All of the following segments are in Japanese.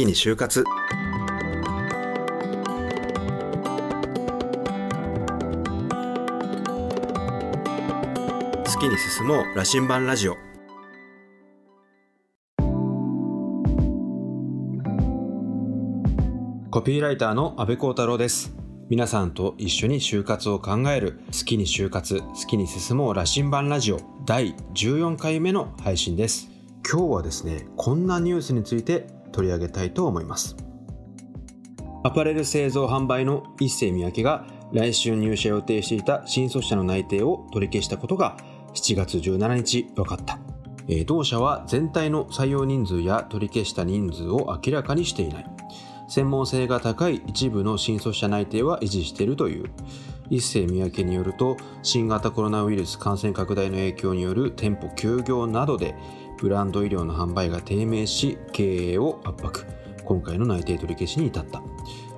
きに就活。好きに進もう羅針盤ラジオ。コピーライターの安部幸太郎です。皆さんと一緒に就活を考える。好きに就活好きに進もう羅針盤ラジオ。第14回目の配信です。今日はですねこんなニュースについて取り上げたいと思います。アパレル製造販売の一世三宅が来週入社予定していた新卒者の内定を取り消したことが7月17日分かった。え同社は全体の採用人数や取り消した人数を明らかにしていない。専門性が高い一部の新卒者内定は維持しているという。一世三宅によると新型コロナウイルス感染拡大の影響による店舗休業などでブランド医療の販売が低迷し経営を圧迫。今回の内定取り消しに至った。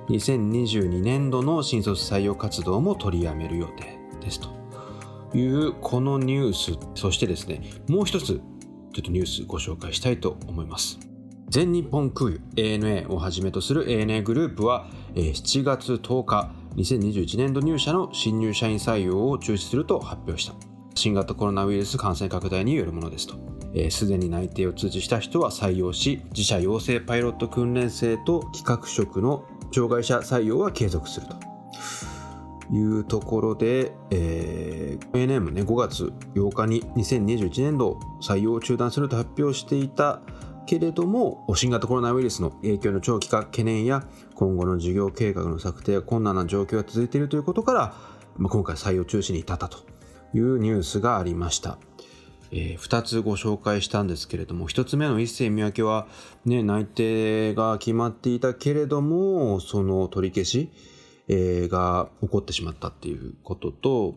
2022年度の新卒採用活動も取りやめる予定ですと。いうこのニュース。そしてですねもう一つちょっとニュースご紹介したいと思います。全日本空輸 ANA をはじめとする ANA グループは7月10日2021年度入社の新入社員採用を中止すると発表した。新型コロナウイルス感染拡大によるものですと。すで、に内定を通知した人は採用し自社養成パイロット訓練生と企画職の障害者採用は継続するというところで、えー、ANA ね5月8日に2021年度採用を中断すると発表していたけれども新型コロナウイルスの影響の長期化懸念や今後の事業計画の策定が困難な状況が続いているということから、まあ、今回採用中止に至ったというニュースがありました。えー、2つご紹介したんですけれども1つ目の一世三宅は、ね、内定が決まっていたけれどもその取り消し、えー、が起こってしまったっていうことと、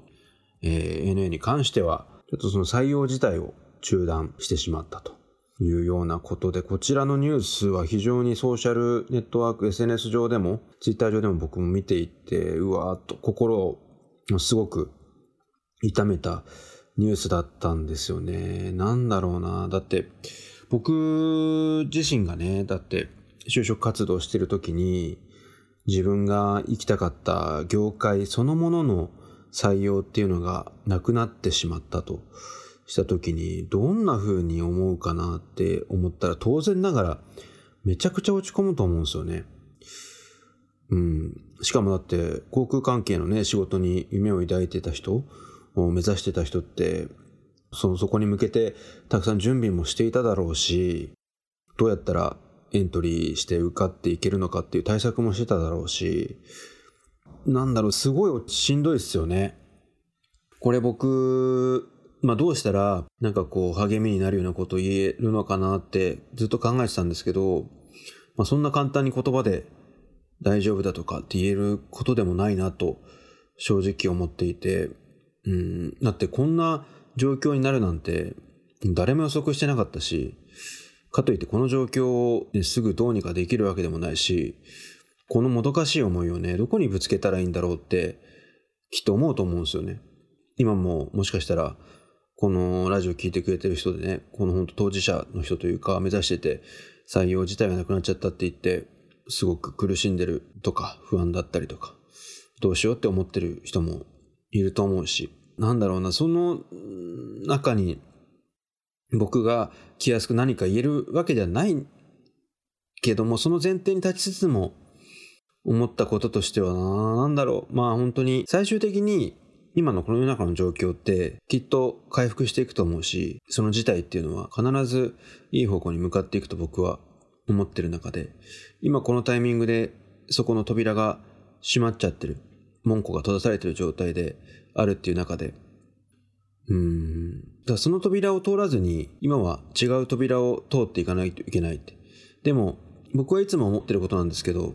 えー、NA に関してはちょっとその採用自体を中断してしまったというようなことで、こちらのニュースは非常にソーシャルネットワーク、SNS 上でも、ツイッター上でも僕も見ていて、うわーっと心をすごく痛めたニュースだったんですよね。なんだろうな。だって、僕自身がね、だって就職活動してる時に、自分が行きたかった業界そのものの採用っていうのがなくなってしまったと。した時にどんな風に思うかなって思ったら当然ながらめちゃくちゃ落ち込むと思うんですよね。うん。しかもだって航空関係のね仕事に夢を抱いてた人を目指してた人ってそのそこに向けてたくさん準備もしていただろうしどうやったらエントリーして受かっていけるのかっていう対策もしてただろうしなんだろうすごいしんどいっすよね。これ僕まあ、どうしたらなんかこう励みになるようなことを言えるのかなってずっと考えてたんですけど、まあ、そんな簡単に言葉で大丈夫だとかって言えることでもないなと正直思っていて、うん、だってこんな状況になるなんて誰も予測してなかったし、かといってこの状況ですぐどうにかできるわけでもないし、このもどかしい思いをね、どこにぶつけたらいいんだろうってきっと思うと思うんですよね。今ももしかしたらこのラジオ聞いてくれてる人でね、この本当当事者の人というか、目指してて、採用自体がなくなっちゃったって言って、すごく苦しんでるとか、不安だったりとか、どうしようって思ってる人もいると思うし、なんだろうな、その中に僕が気安く何か言えるわけではないけども、その前提に立ちつつも、思ったこととしてはな、んだろう、まあ本当に最終的に今のこの世の中の状況ってきっと回復していくと思うし、その事態っていうのは必ずいい方向に向かっていくと僕は思ってる中で、今このタイミングでそこの扉が閉まっちゃってる、門戸が閉ざされてる状態であるっていう中で、うん。だその扉を通らずに、今は違う扉を通っていかないといけないって。でも、僕はいつも思ってることなんですけど、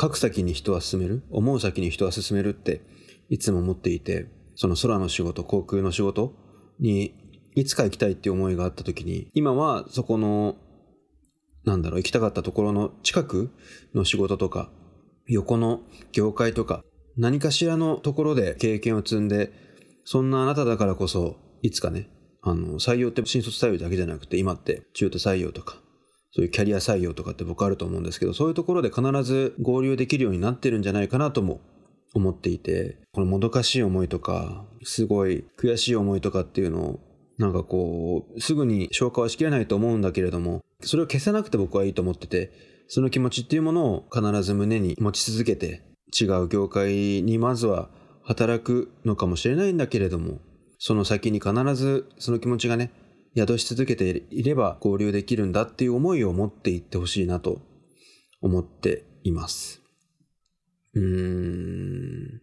書く先に人は進める、思う先に人は進めるっていつも思っていて、その空の仕事、航空の仕事にいつか行きたいっていう思いがあった時に、今はそこの、なんだろう、行きたかったところの近くの仕事とか、横の業界とか、何かしらのところで経験を積んで、そんなあなただからこそ、いつかね、あの、採用って新卒採用だけじゃなくて、今って中途採用とか、そういうキャリア採用とかって僕あると思うんですけど、そういうところで必ず合流できるようになってるんじゃないかなとも思っていて、このもどかしい思いとか、すごい悔しい思いとかっていうのを、なんかこう、すぐに消化はしきれないと思うんだけれども、それを消さなくて僕はいいと思ってて、その気持ちっていうものを必ず胸に持ち続けて、違う業界にまずは働くのかもしれないんだけれども、その先に必ずその気持ちがね、宿し続けていれば合流できるんだっていう思いを持っていってほしいなと思っています。うーん。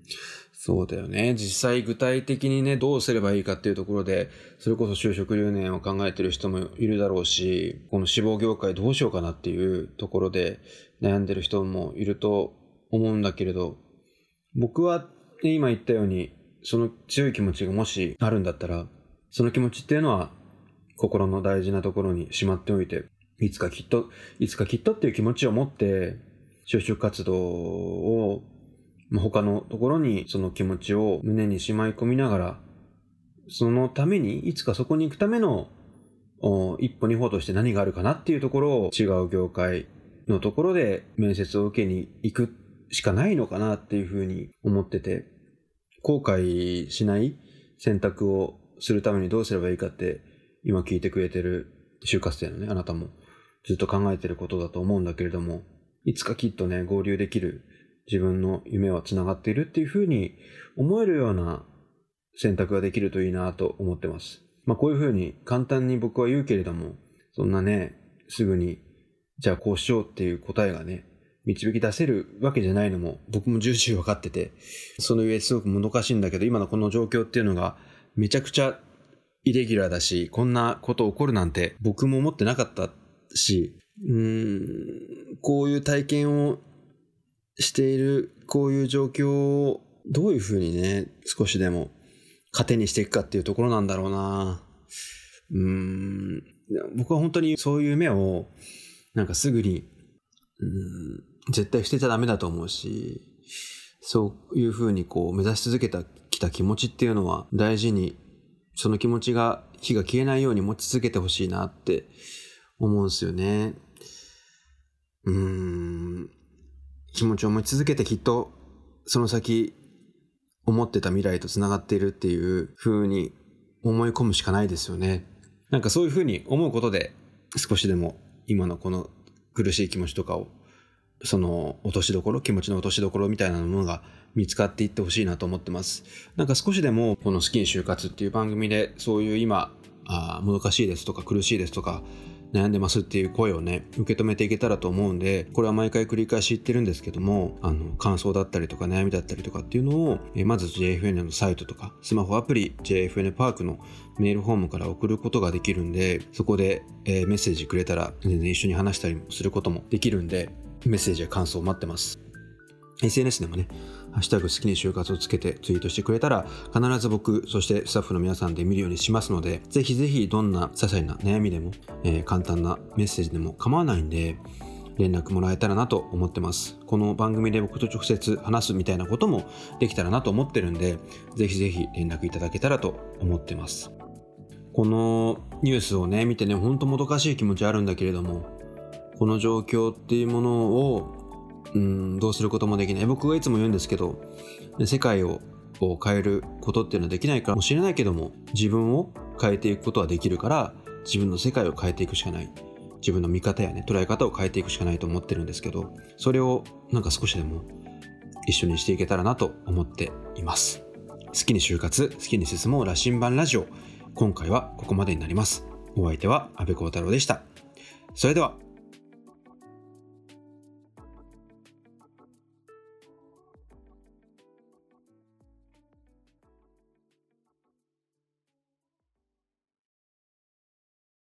そうだよね。実際具体的にね、どうすればいいかっていうところで、それこそ就職留年を考えてる人もいるだろうし、この志望業界どうしようかなっていうところで悩んでる人もいると思うんだけれど、僕は、今言ったように、その強い気持ちがもしあるんだったら、その気持ちっていうのは心の大事なところにしまっておいて、いつかきっと、いつかきっとっていう気持ちを持って、就職活動を、他のところにその気持ちを胸にしまい込みながら、そのために、いつかそこに行くための一歩二歩として何があるかなっていうところを違う業界のところで面接を受けに行くしかないのかなっていうふうに思ってて、後悔しない選択をするためにどうすればいいかって今聞いてくれてる就活生のね、あなたもずっと考えてることだと思うんだけれども、いつかきっとね、合流できる自分の夢は繋がっているっていうふうに思えるような選択ができるといいなと思ってます。まあこういうふうに簡単に僕は言うけれども、そんなね、すぐに、じゃあこうしようっていう答えがね、導き出せるわけじゃないのも僕も重々分かってて、その上すごくもどかしいんだけど、今のこの状況っていうのがめちゃくちゃイレギュラーだし、こんなこと起こるなんて僕も思ってなかったし、うん、こういう体験をしている、こういう状況をどういうふうにね、少しでも糧にしていくかっていうところなんだろうな。うん、僕は本当にそういう夢を、なんかすぐに、うん、絶対捨てちゃダメだと思うし、そういうふうにこう目指し続けたきた気持ちっていうのは大事にその気持ちが、火が消えないように持ち続けてほしいなって思うんですよね。うーん。気持ちを持ち続けてきっと、その先、思ってた未来と繋がっているっていう風に思い込むしかないですよね。なんかそういう風に思うことで、少しでも今のこの苦しい気持ちとかを、その落としどころ、気持ちの落としどころみたいなものが見つかっていってほしいなと思ってます。なんか少しでもこの好きに就活っていう番組でそういう今、あもどかしいですとか苦しいですとか悩んでますっていう声をね、受け止めていけたらと思うんで、これは毎回繰り返し言ってるんですけども、あの、感想だったりとか悩みだったりとかっていうのを、えまず JFN のサイトとか、スマホアプリ JFN パークのメールフォームから送ることができるんで、そこで、えメッセージくれたら全然一緒に話したりすることもできるんで、メッセージや感想を待ってます。SNS でもね、ハッシュタグ好きに就活をつけてツイートしてくれたら、必ず僕、そしてスタッフの皆さんで見るようにしますので、ぜひぜひどんな些細な悩みでも、えー、簡単なメッセージでも構わないんで、連絡もらえたらなと思ってます。この番組で僕と直接話すみたいなこともできたらなと思ってるんで、ぜひぜひ連絡いただけたらと思ってます。このニュースをね、見てね、ほんともどかしい気持ちあるんだけれども、この状況っていうものをうん、どうすることもできない。僕がいつも言うんですけど、世界を変えることっていうのはできないかもしれないけども、自分を変えていくことはできるから、自分の世界を変えていくしかない。自分の見方やね、捉え方を変えていくしかないと思ってるんですけど、それをなんか少しでも一緒にしていけたらなと思っています。好きに就活、好きに進もう羅針盤ラジオ。今回はここまでになります。お相手は安部幸太郎でした。それでは。